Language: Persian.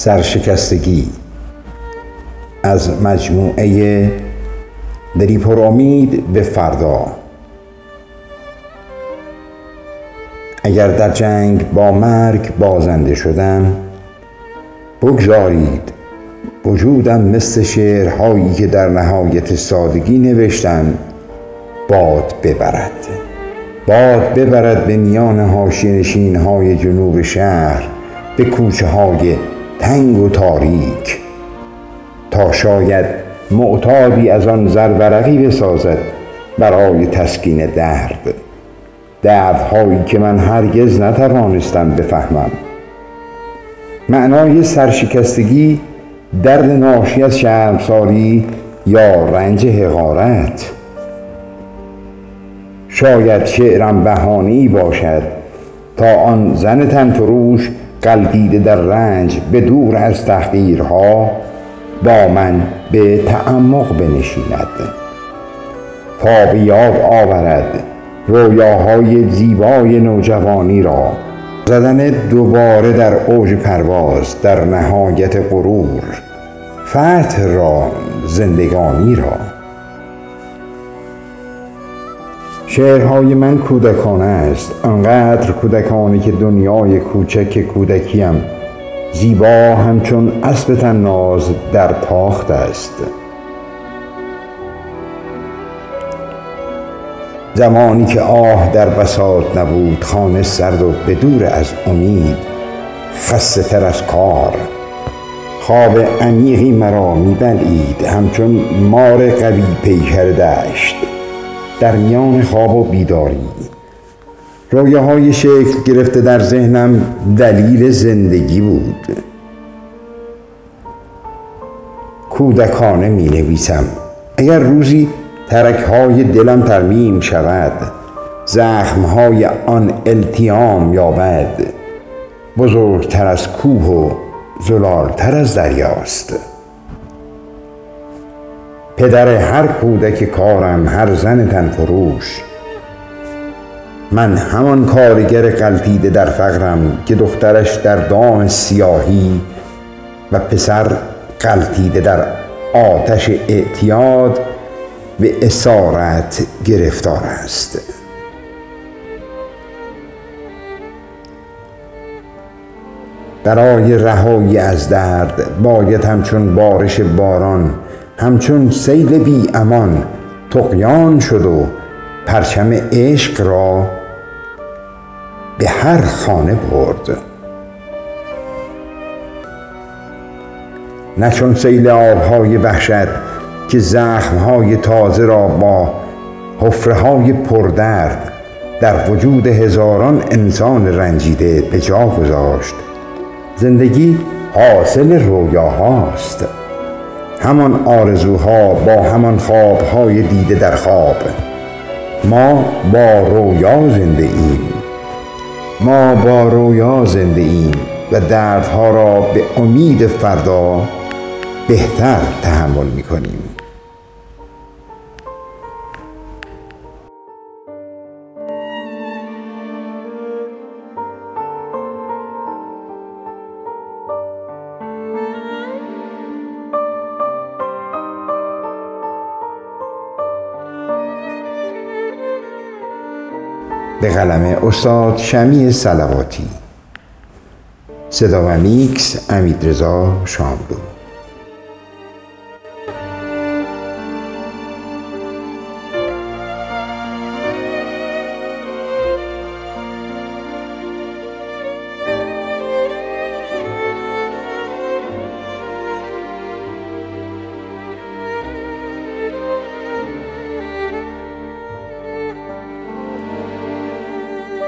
سرشکستگی از مجموعه دری پر امید به فردا. اگر در جنگ با مرگ بازنده شدم بگذارید وجودم مثل شعرهایی که در نهایت سادگی نوشتم باد ببرد. باد ببرد به میان حاشیه نشین های جنوب شهر به کوچه های تنگ و تاریک تا شاید معتادی از آن زرورقی بسازد برای تسکین درد. دردهایی که من هرگز نتوانستم بفهمم. معنای سرشکستگی درد ناشی از شرمساری یا رنج حقارت. شاید شعرم بهانی باشد تا آن زن تنفروش قلقیده در رنج به دور از تحقیرها با من به تعمق بنشیند. تا به یاد آورد رویاهای زیبای نوجوانی را. زدن دوباره در اوج پرواز در نهایت غرور. فتح را زندگانی را. شعرهای من کودکانه است. آنقدر کودکانه که دنیای کوچک کودکیم. زیبا همچون اسب تناز در تاخت است. زمانی که آه در بساط نبود خانه سرد و بدور از امید. خسته تر از کار. خواب عمیقی مرا میبلید همچون مار قوی پیکر دشت. در میان خواب و بیداری. رویاهای شکل گرفته در ذهنم دلیل زندگی بود. کودکانه می نویسم اگر روزی ترک های دلم ترمیم شود زخم های آن التیام یابد. بزرگتر از کوه و زلالتر از دریاست. پدر هر کودک کارم هر زن تنفروش من همان کارگر قلتیده در فقرم که دخترش در دام سیاهی و پسر قلتیده در آتش اعتیاد به اسارت گرفتار است. برای رهایی از درد باید همچون بارش باران همچون سیل بی امان تقیان شد و پرچم عشق را به هر خانه برد. نه چون سیل آبهای وحشت که زخمهای تازه را با حفره های پردرد در وجود هزاران انسان رنجیده به جا گذاشت. زندگی حاصل رویاهاست. همان آرزوها با همان خوابهای دیده در خواب. ما با رویا زنده ایم. ما با رویا زنده ایم و دردها را به امید فردا بهتر تحمل می کنیم به قلم استاد شمی سلواتی صدا و میکس امید رضا شاملو.